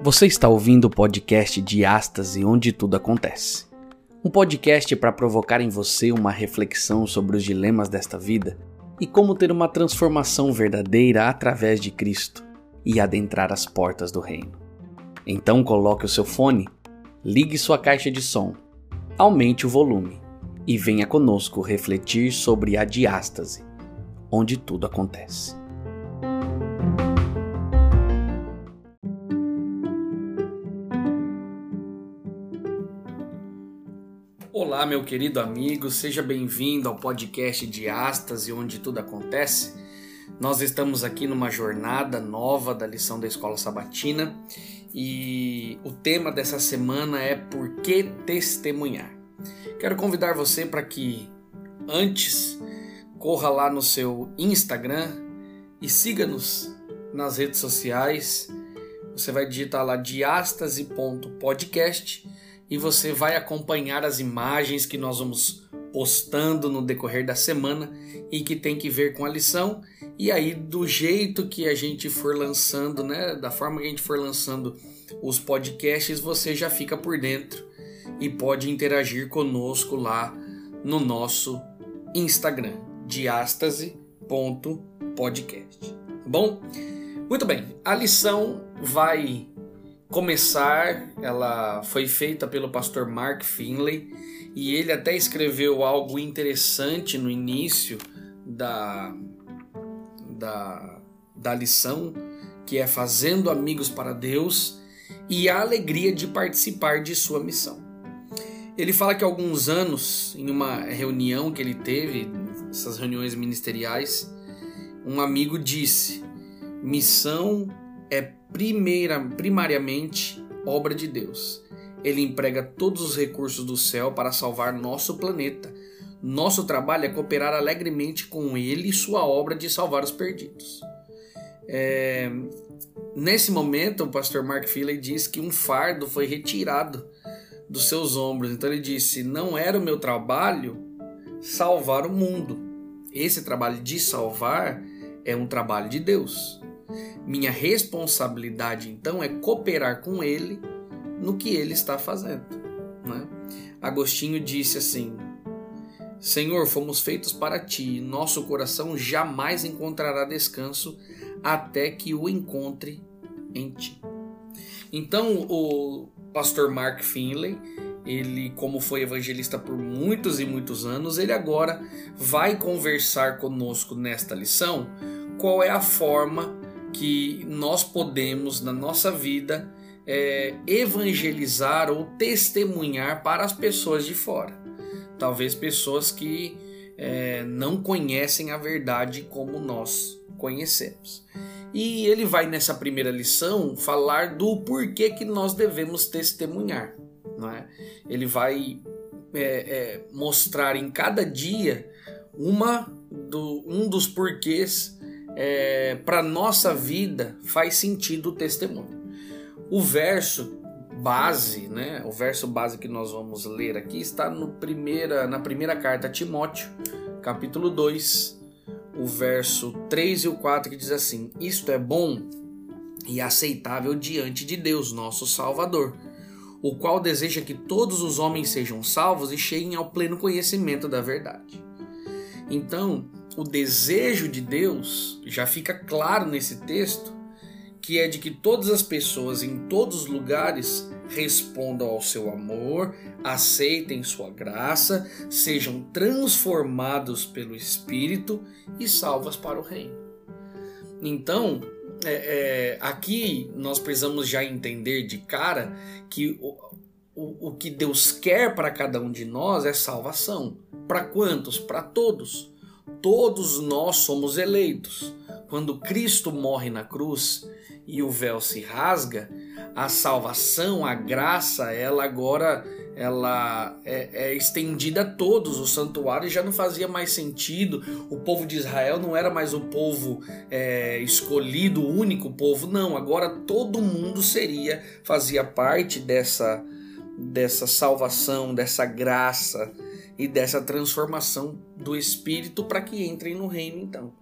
Você está ouvindo o podcast Diástase, onde tudo acontece. Um podcast para provocar em você uma reflexão sobre os dilemas desta vida e como ter uma transformação verdadeira através de Cristo e adentrar as portas do reino. Então coloque o seu fone, ligue sua caixa de som, aumente o volume e venha conosco refletir sobre a diástase, onde tudo acontece. Olá, meu querido amigo, seja bem-vindo ao podcast Diástase, onde tudo acontece. Nós estamos aqui numa jornada nova da lição da Escola Sabatina e o tema dessa semana é Por que testemunhar? Quero convidar você para que antes corra lá no seu Instagram e siga-nos nas redes sociais. Você vai digitar lá diastase.podcast e você vai acompanhar as imagens que nós vamos postando no decorrer da semana e que tem que ver com a lição. E aí, do jeito que a gente for lançando, né, da forma que a gente for lançando os podcasts, você já fica por dentro e pode interagir conosco lá no nosso Instagram, diastase.podcast. Tá bom? Muito bem, a lição vai começar, ela foi feita pelo pastor Mark Finley e ele até escreveu algo interessante no início da, da, da lição, que é fazendo amigos para Deus e a alegria de participar de sua missão. Ele fala que alguns anos, em uma reunião que ele teve, essas reuniões ministeriais, um amigo disse: missão é primeira, primariamente obra de Deus. Ele emprega todos os recursos do céu para salvar nosso planeta. Nosso trabalho é cooperar alegremente com ele e sua obra de salvar os perdidos. É... Nesse momento, o pastor Mark Philly diz que um fardo foi retirado dos seus ombros. Então ele disse: Não era o meu trabalho salvar o mundo. Esse trabalho de salvar é um trabalho de Deus. Minha responsabilidade então é cooperar com ele no que ele está fazendo. Né? Agostinho disse assim: Senhor, fomos feitos para ti, nosso coração jamais encontrará descanso até que o encontre em ti. Então, o pastor Mark Finley, ele, como foi evangelista por muitos e muitos anos, ele agora vai conversar conosco nesta lição qual é a forma que nós podemos, na nossa vida, é, evangelizar ou testemunhar para as pessoas de fora. Talvez pessoas que é, não conhecem a verdade como nós conhecemos. E ele vai nessa primeira lição falar do porquê que nós devemos testemunhar. Não é? Ele vai é, é, mostrar em cada dia uma do, um dos porquês é, para nossa vida faz sentido o testemunho. O verso base, né? O verso base que nós vamos ler aqui está no primeira, na primeira carta a Timóteo, capítulo 2, o verso 3 e o 4, que diz assim: Isto é bom e aceitável diante de Deus, nosso Salvador, o qual deseja que todos os homens sejam salvos e cheguem ao pleno conhecimento da verdade. Então, o desejo de Deus já fica claro nesse texto que é de que todas as pessoas em todos os lugares respondam ao seu amor, aceitem sua graça, sejam transformados pelo Espírito e salvas para o reino. Então, é, é, aqui nós precisamos já entender de cara que o, o, o que Deus quer para cada um de nós é salvação. Para quantos? Para todos. Todos nós somos eleitos. Quando Cristo morre na cruz, e o véu se rasga, a salvação, a graça, ela agora ela é, é, estendida a todos. O santuário já não fazia mais sentido. O povo de Israel não era mais o povo é, escolhido, o único povo. Não, agora todo mundo seria, fazia parte dessa, dessa salvação, dessa graça e dessa transformação do Espírito para que entrem no reino então.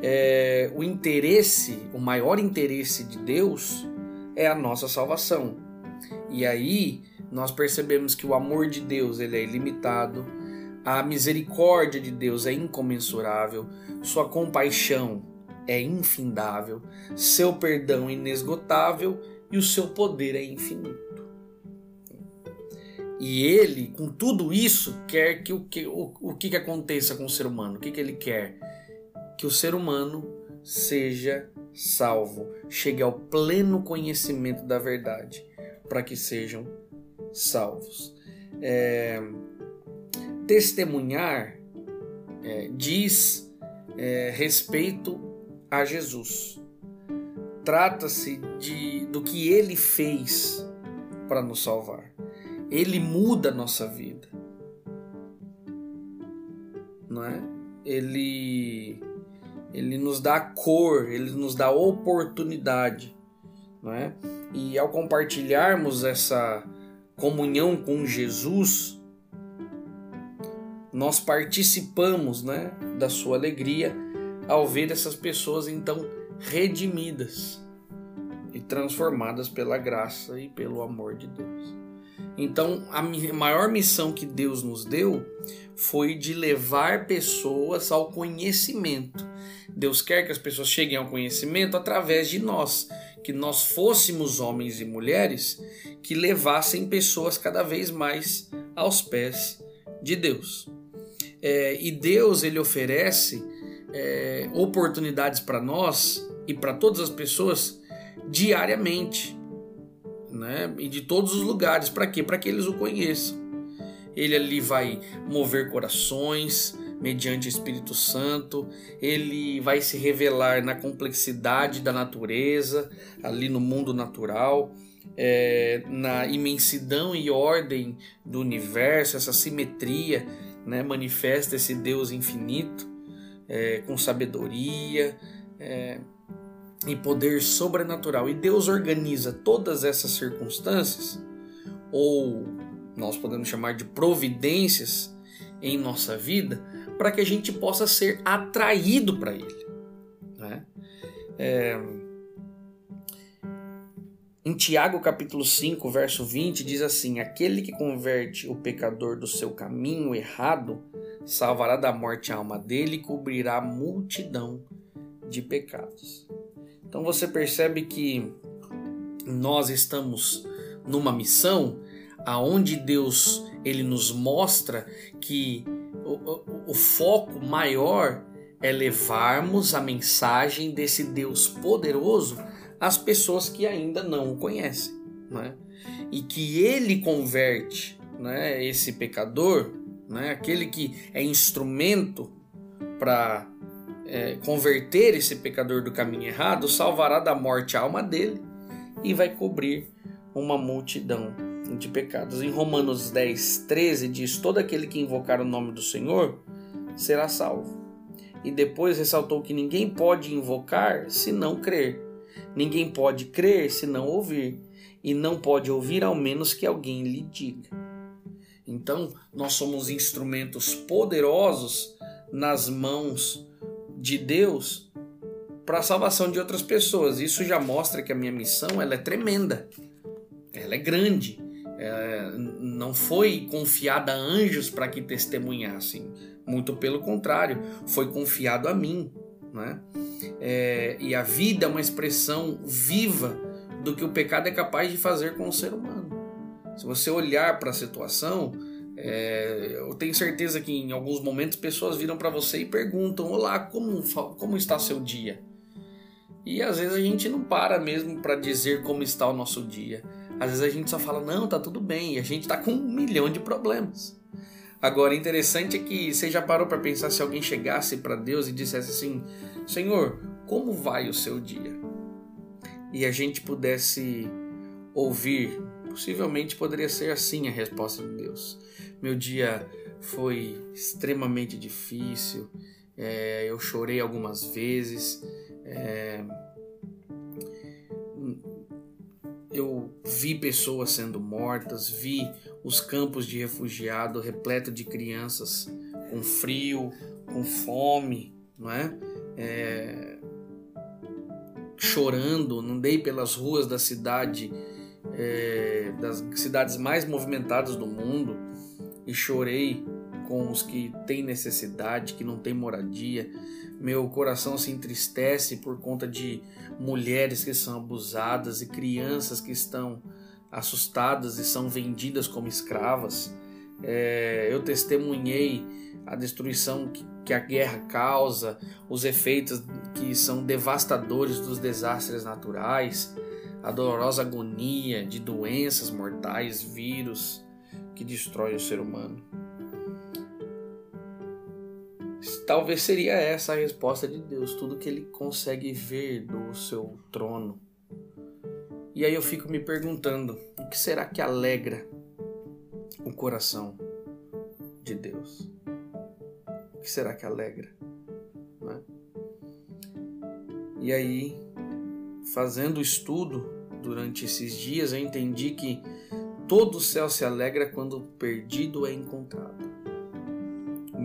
é, o interesse, o maior interesse de Deus é a nossa salvação. E aí nós percebemos que o amor de Deus ele é ilimitado, a misericórdia de Deus é incomensurável, sua compaixão é infindável, seu perdão inesgotável e o seu poder é infinito. E ele, com tudo isso, quer que o que, o, o que, que aconteça com o ser humano? O que, que ele quer? Que o ser humano seja salvo, chegue ao pleno conhecimento da verdade, para que sejam salvos. É, testemunhar é, diz é, respeito a Jesus. Trata-se de do que ele fez para nos salvar. Ele muda a nossa vida. Não é? Ele ele nos dá cor, ele nos dá oportunidade, não é? E ao compartilharmos essa comunhão com Jesus, nós participamos, né, da sua alegria ao ver essas pessoas então redimidas e transformadas pela graça e pelo amor de Deus. Então, a maior missão que Deus nos deu foi de levar pessoas ao conhecimento. Deus quer que as pessoas cheguem ao conhecimento através de nós, que nós fôssemos homens e mulheres que levassem pessoas cada vez mais aos pés de Deus. É, e Deus ele oferece é, oportunidades para nós e para todas as pessoas diariamente né? E de todos os lugares. Para quê? Para que eles o conheçam. Ele ali vai mover corações mediante Espírito Santo. Ele vai se revelar na complexidade da natureza, ali no mundo natural. É, na imensidão e ordem do universo, essa simetria, né, manifesta esse Deus infinito é, com sabedoria, é, e poder sobrenatural. E Deus organiza todas essas circunstâncias, ou nós podemos chamar de providências em nossa vida, para que a gente possa ser atraído para Ele. Né? É... Em Tiago capítulo 5, verso 20, diz assim: Aquele que converte o pecador do seu caminho errado, salvará da morte a alma dele e cobrirá a multidão de pecados. Então você percebe que nós estamos numa missão aonde Deus ele nos mostra que o, o, foco maior é levarmos a mensagem desse Deus poderoso às pessoas que ainda não o conhecem, né? e que ele converte né, esse pecador, né, aquele que é instrumento para é, converter esse pecador do caminho errado, salvará da morte a alma dele e vai cobrir uma multidão de pecados. Em Romanos 10, 13 diz: Todo aquele que invocar o nome do Senhor será salvo. E depois ressaltou que ninguém pode invocar se não crer. Ninguém pode crer se não ouvir. E não pode ouvir ao menos que alguém lhe diga. Então, nós somos instrumentos poderosos nas mãos de Deus para a salvação de outras pessoas. Isso já mostra que a minha missão ela é tremenda, ela é grande. É, não foi confiada a anjos para que testemunhassem, muito pelo contrário, foi confiado a mim. Né? É, e a vida é uma expressão viva do que o pecado é capaz de fazer com o ser humano. Se você olhar para a situação, é, eu tenho certeza que em alguns momentos pessoas viram para você e perguntam: Olá, como, como está seu dia? E às vezes a gente não para mesmo para dizer como está o nosso dia. Às vezes a gente só fala: Não, tá tudo bem. E a gente tá com um milhão de problemas. Agora, interessante é que você já parou para pensar se alguém chegasse para Deus e dissesse assim: Senhor, como vai o seu dia? E a gente pudesse ouvir Possivelmente poderia ser assim a resposta de Deus. Meu dia foi extremamente difícil, é, eu chorei algumas vezes, é, eu vi pessoas sendo mortas, vi os campos de refugiado repleto de crianças com frio, com fome, não é? é chorando, andei pelas ruas da cidade, é, das cidades mais movimentadas do mundo e chorei com os que têm necessidade, que não têm moradia. Meu coração se entristece por conta de mulheres que são abusadas e crianças que estão assustadas e são vendidas como escravas. É, eu testemunhei a destruição que, que a guerra causa, os efeitos que são devastadores dos desastres naturais, a dolorosa agonia de doenças mortais, vírus que destrói o ser humano. Talvez seria essa a resposta de Deus, tudo que ele consegue ver do seu trono. E aí eu fico me perguntando, o que será que alegra o coração de Deus? O que será que alegra? Né? E aí, fazendo o estudo durante esses dias, eu entendi que todo o céu se alegra quando o perdido é encontrado.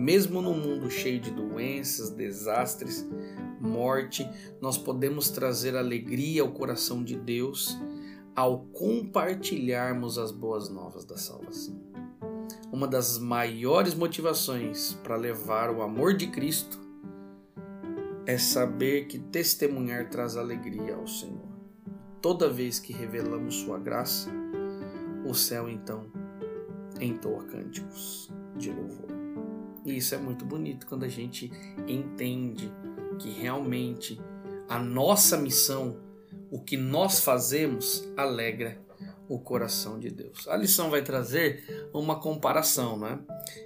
Mesmo no mundo cheio de doenças, desastres, morte, nós podemos trazer alegria ao coração de Deus ao compartilharmos as boas novas da salvação. Uma das maiores motivações para levar o amor de Cristo é saber que testemunhar traz alegria ao Senhor. Toda vez que revelamos Sua graça, o céu então entoa cânticos de louvor. E isso é muito bonito quando a gente entende que realmente a nossa missão, o que nós fazemos, alegra o coração de Deus. A lição vai trazer uma comparação, né?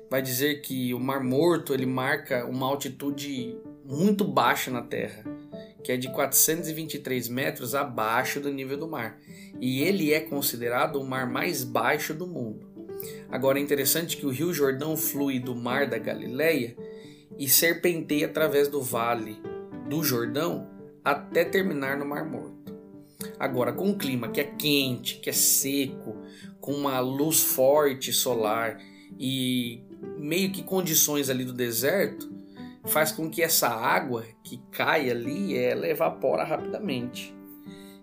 Vai dizer que o Mar Morto ele marca uma altitude muito baixa na Terra, que é de 423 metros abaixo do nível do mar, e ele é considerado o mar mais baixo do mundo. Agora é interessante que o Rio Jordão flui do Mar da Galileia e serpenteia através do Vale do Jordão até terminar no Mar Morto. Agora, com um clima que é quente, que é seco, com uma luz forte solar e meio que condições ali do deserto, faz com que essa água que cai ali ela evapora rapidamente.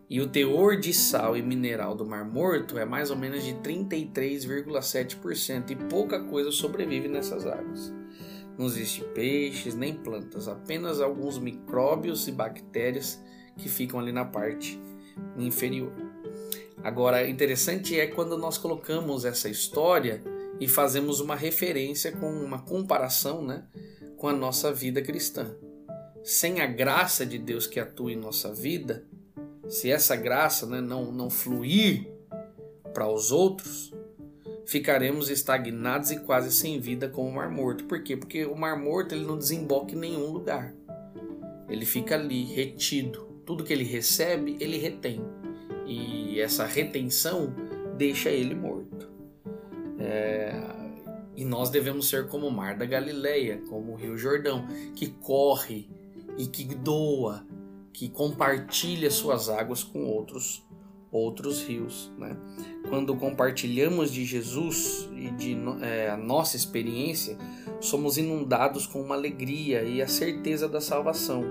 E o teor de sal e mineral do Mar Morto é mais ou menos de 33,7% e pouca coisa sobrevive nessas águas. Não existe peixes nem plantas, apenas alguns micróbios e bactérias que ficam ali na parte inferior. Agora, interessante é quando nós colocamos essa história e fazemos uma referência com uma comparação, né, com a nossa vida cristã. Sem a graça de Deus que atua em nossa vida, se essa graça né, não, não fluir para os outros, ficaremos estagnados e quase sem vida como o Mar Morto. Por quê? Porque o Mar Morto ele não desemboca em nenhum lugar. Ele fica ali, retido. Tudo que ele recebe, ele retém. E essa retenção deixa ele morto. É... E nós devemos ser como o Mar da Galileia, como o Rio Jordão, que corre e que doa que compartilha suas águas com outros outros rios. Né? Quando compartilhamos de Jesus e de é, a nossa experiência, somos inundados com uma alegria e a certeza da salvação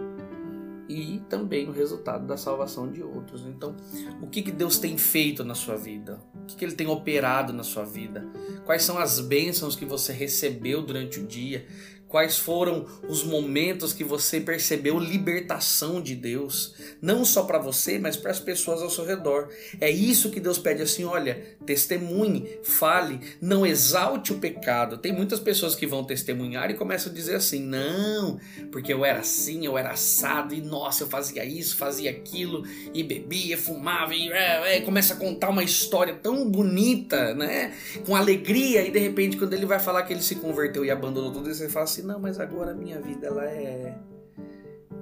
e também o resultado da salvação de outros. Então, o que, que Deus tem feito na sua vida? O que, que Ele tem operado na sua vida? Quais são as bênçãos que você recebeu durante o dia? Quais foram os momentos que você percebeu libertação de Deus, não só para você, mas para as pessoas ao seu redor? É isso que Deus pede assim: olha, testemunhe, fale, não exalte o pecado. Tem muitas pessoas que vão testemunhar e começam a dizer assim: não, porque eu era assim, eu era assado, e nossa, eu fazia isso, fazia aquilo, e bebia, fumava, e é, é, começa a contar uma história tão bonita, né? Com alegria, e de repente, quando ele vai falar que ele se converteu e abandonou tudo isso, ele fala assim assim, não, mas agora a minha vida ela é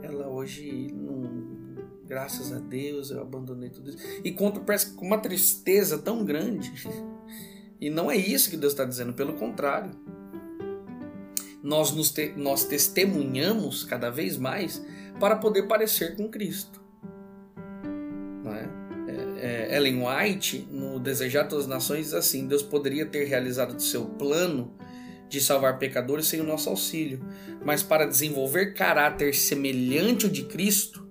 ela hoje não graças a Deus eu abandonei tudo isso. E conta parece com uma tristeza tão grande. E não é isso que Deus está dizendo, pelo contrário. Nós, nos te, nós testemunhamos cada vez mais para poder parecer com Cristo. Não é? É, é, Ellen White, no Desejar Todas as Nações, diz assim: Deus poderia ter realizado o seu plano de salvar pecadores sem o nosso auxílio, mas para desenvolver caráter semelhante ao de Cristo,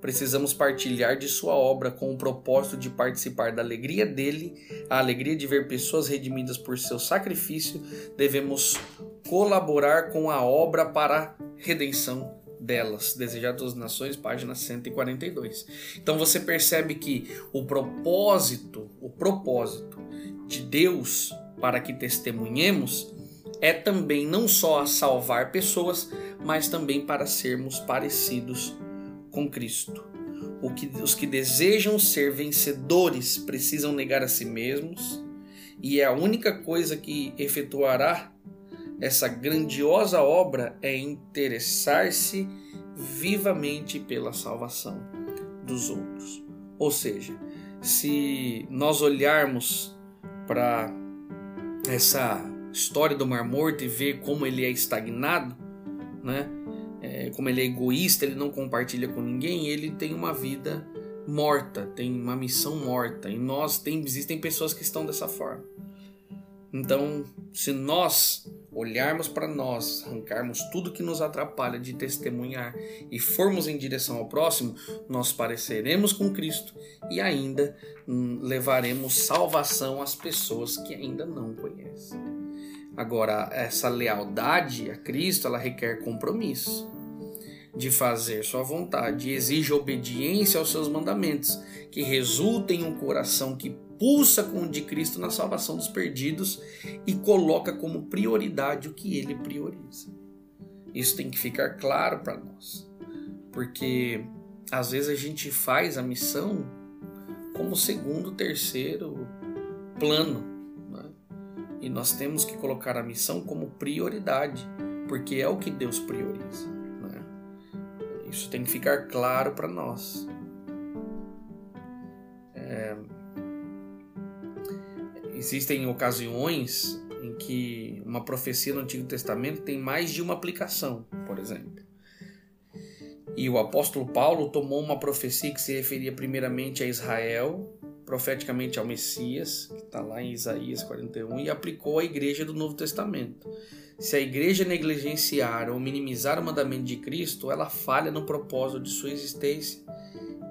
precisamos partilhar de sua obra com o propósito de participar da alegria dele, a alegria de ver pessoas redimidas por seu sacrifício. Devemos colaborar com a obra para a redenção delas. Desejado das Nações, página 142. Então você percebe que o propósito, o propósito de Deus para que testemunhemos é também não só a salvar pessoas, mas também para sermos parecidos com Cristo. Que, os que desejam ser vencedores precisam negar a si mesmos, e é a única coisa que efetuará essa grandiosa obra é interessar-se vivamente pela salvação dos outros. Ou seja, se nós olharmos para essa história do Mar Morto e ver como ele é estagnado, né? É, como ele é egoísta, ele não compartilha com ninguém, ele tem uma vida morta, tem uma missão morta. E nós tem, existem pessoas que estão dessa forma. Então, se nós olharmos para nós, arrancarmos tudo que nos atrapalha de testemunhar e formos em direção ao próximo, nós pareceremos com Cristo e ainda hum, levaremos salvação às pessoas que ainda não conhecem. Agora, essa lealdade a Cristo, ela requer compromisso de fazer sua vontade, exige obediência aos seus mandamentos, que resulta em um coração que pulsa com o de Cristo na salvação dos perdidos e coloca como prioridade o que ele prioriza. Isso tem que ficar claro para nós, porque às vezes a gente faz a missão como segundo, terceiro plano? E nós temos que colocar a missão como prioridade, porque é o que Deus prioriza. Né? Isso tem que ficar claro para nós. É, Existem ocasiões em que uma profecia no Antigo Testamento tem mais de uma aplicação, por exemplo. E o apóstolo Paulo tomou uma profecia que se referia primeiramente a Israel, profeticamente ao Messias, que está lá em Isaías 41, e aplicou à igreja do Novo Testamento. Se a igreja negligenciar ou minimizar o mandamento de Cristo, ela falha no propósito de sua existência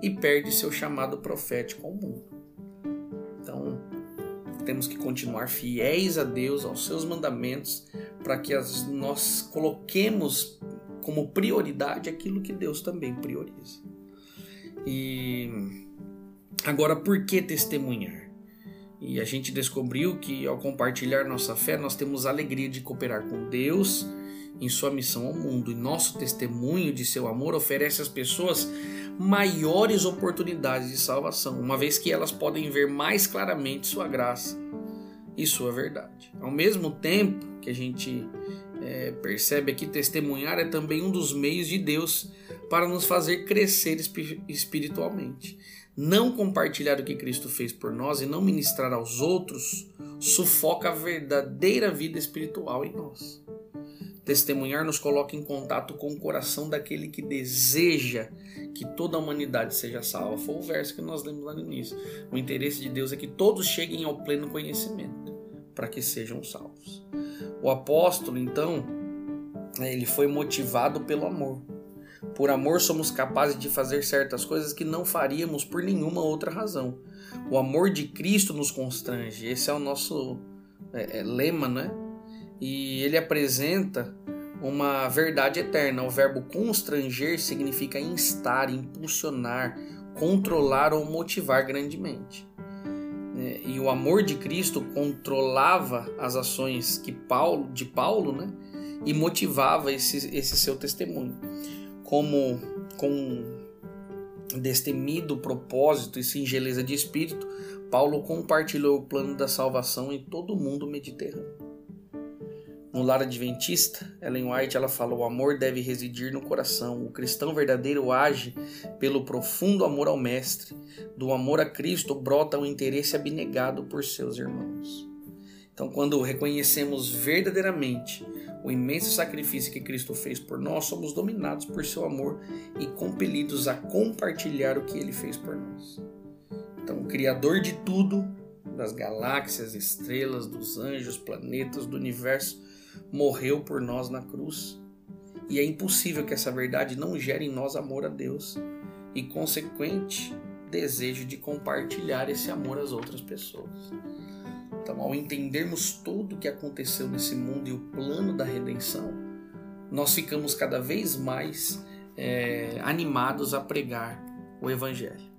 e perde seu chamado profético ao mundo temos que continuar fiéis a Deus, aos seus mandamentos, para que as, nós coloquemos como prioridade aquilo que Deus também prioriza. E agora, por que testemunhar? E a gente descobriu que ao compartilhar nossa fé, nós temos a alegria de cooperar com Deus em sua missão ao mundo. E nosso testemunho de seu amor oferece às pessoas maiores oportunidades de salvação, uma vez que elas podem ver mais claramente sua graça e sua verdade. Ao mesmo tempo que a gente é, percebe aqui, testemunhar é também um dos meios de Deus para nos fazer crescer espiritualmente. Não compartilhar o que Cristo fez por nós e não ministrar aos outros sufoca a verdadeira vida espiritual em nós. Testemunhar nos coloca em contato com o coração daquele que deseja que toda a humanidade seja salva. Foi o verso que nós lemos lá no início. O interesse de Deus é que todos cheguem ao pleno conhecimento, para que sejam salvos. O apóstolo, então, ele foi motivado pelo amor. Por amor somos capazes de fazer certas coisas que não faríamos por nenhuma outra razão. O amor de Cristo nos constrange. Esse é o nosso é, é, lema, né? e ele apresenta uma verdade eterna. O verbo constranger significa instar, impulsionar, controlar ou motivar grandemente. É, e o amor de Cristo controlava as ações que Paulo, de Paulo né, e motivava esse, esse seu testemunho. Como com destemido propósito e singeleza de espírito, Paulo compartilhou o plano da salvação em todo o mundo mediterrâneo. No lar adventista, Ellen White ela fala: o amor deve residir no coração. O cristão verdadeiro age pelo profundo amor ao Mestre. Do amor a Cristo brota o interesse abnegado por seus irmãos. Então, quando reconhecemos verdadeiramente o imenso sacrifício que Cristo fez por nós, somos dominados por seu amor e compelidos a compartilhar o que ele fez por nós. Então, o Criador de tudo, das galáxias, estrelas, dos anjos, planetas, do universo, morreu por nós na cruz. E é impossível que essa verdade não gere em nós amor a Deus e consequente desejo de compartilhar esse amor às outras pessoas. Então, ao entendermos tudo o que aconteceu nesse mundo e o plano da redenção, nós ficamos cada vez mais é, animados a pregar o Evangelho.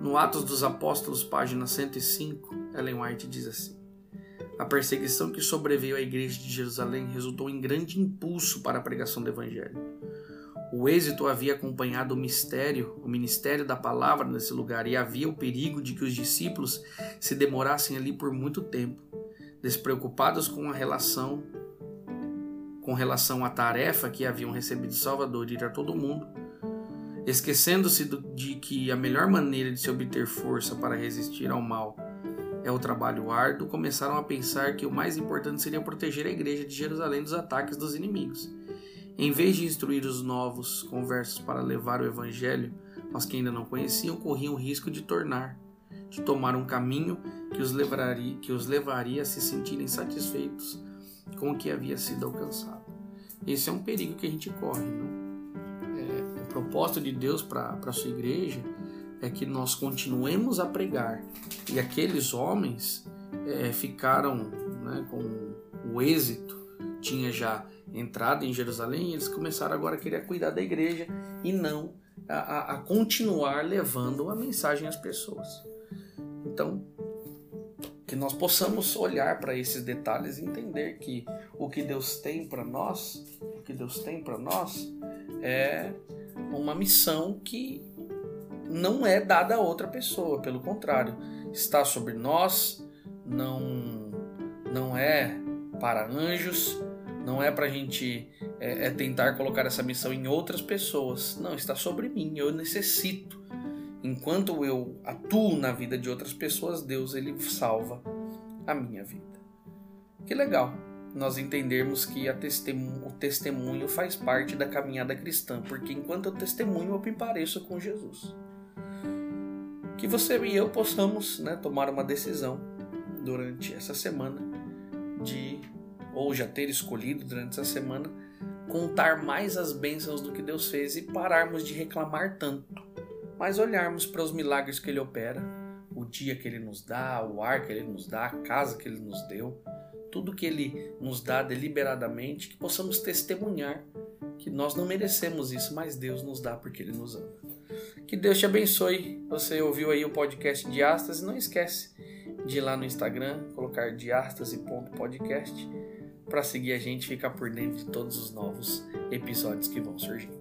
No Atos dos Apóstolos, página 105, Ellen White diz assim: A perseguição que sobreveio à igreja de Jerusalém resultou em grande impulso para a pregação do Evangelho. O êxito havia acompanhado o mistério, o ministério da palavra nesse lugar, e havia o perigo de que os discípulos se demorassem ali por muito tempo, despreocupados com a relação com relação à tarefa que haviam recebido Salvador de ir a todo mundo, esquecendo-se de que a melhor maneira de se obter força para resistir ao mal é o trabalho árduo, começaram a pensar que o mais importante seria proteger a igreja de Jerusalém dos ataques dos inimigos. Em vez de instruir os novos conversos para levar o evangelho aos que ainda não conheciam, corriam o risco de tornar, de tomar um caminho que os levaria, que os levaria a se sentirem satisfeitos com o que havia sido alcançado. Esse é um perigo que a gente corre. É, o propósito de Deus para a sua igreja é que nós continuemos a pregar. E aqueles homens é, ficaram né, com o êxito, tinha já entrado em Jerusalém, eles começaram agora a querer cuidar da igreja e não a, a, a continuar levando a mensagem às pessoas. Então, que nós possamos olhar para esses detalhes e entender que o que Deus tem para nós, o que Deus tem para nós é uma missão que não é dada a outra pessoa, pelo contrário, está sobre nós, não não é para anjos, não é para a gente é, é tentar colocar essa missão em outras pessoas, não está sobre mim. Eu necessito enquanto eu atuo na vida de outras pessoas, Deus ele salva a minha vida. Que legal nós entendermos que testemunho, o testemunho faz parte da caminhada cristã, porque enquanto eu testemunho, eu me pareço com Jesus. Que você e eu possamos né, tomar uma decisão durante essa semana de, ou já ter escolhido durante essa semana, contar mais as bênçãos do que Deus fez e pararmos de reclamar tanto mas olharmos para os milagres que Ele opera, o dia que Ele nos dá, o ar que Ele nos dá, a casa que Ele nos deu, tudo que Ele nos dá deliberadamente, que possamos testemunhar que nós não merecemos isso, mas Deus nos dá porque Ele nos ama. Que Deus te abençoe. Você ouviu aí o podcast Diástase, não esquece de ir lá no Instagram, colocar diástase.podcast para seguir a gente e ficar por dentro de todos os novos episódios que vão surgindo.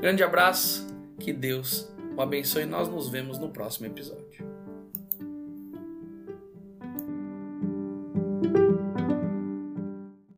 Grande abraço, que Deus o abençoe e nós nos vemos no próximo episódio.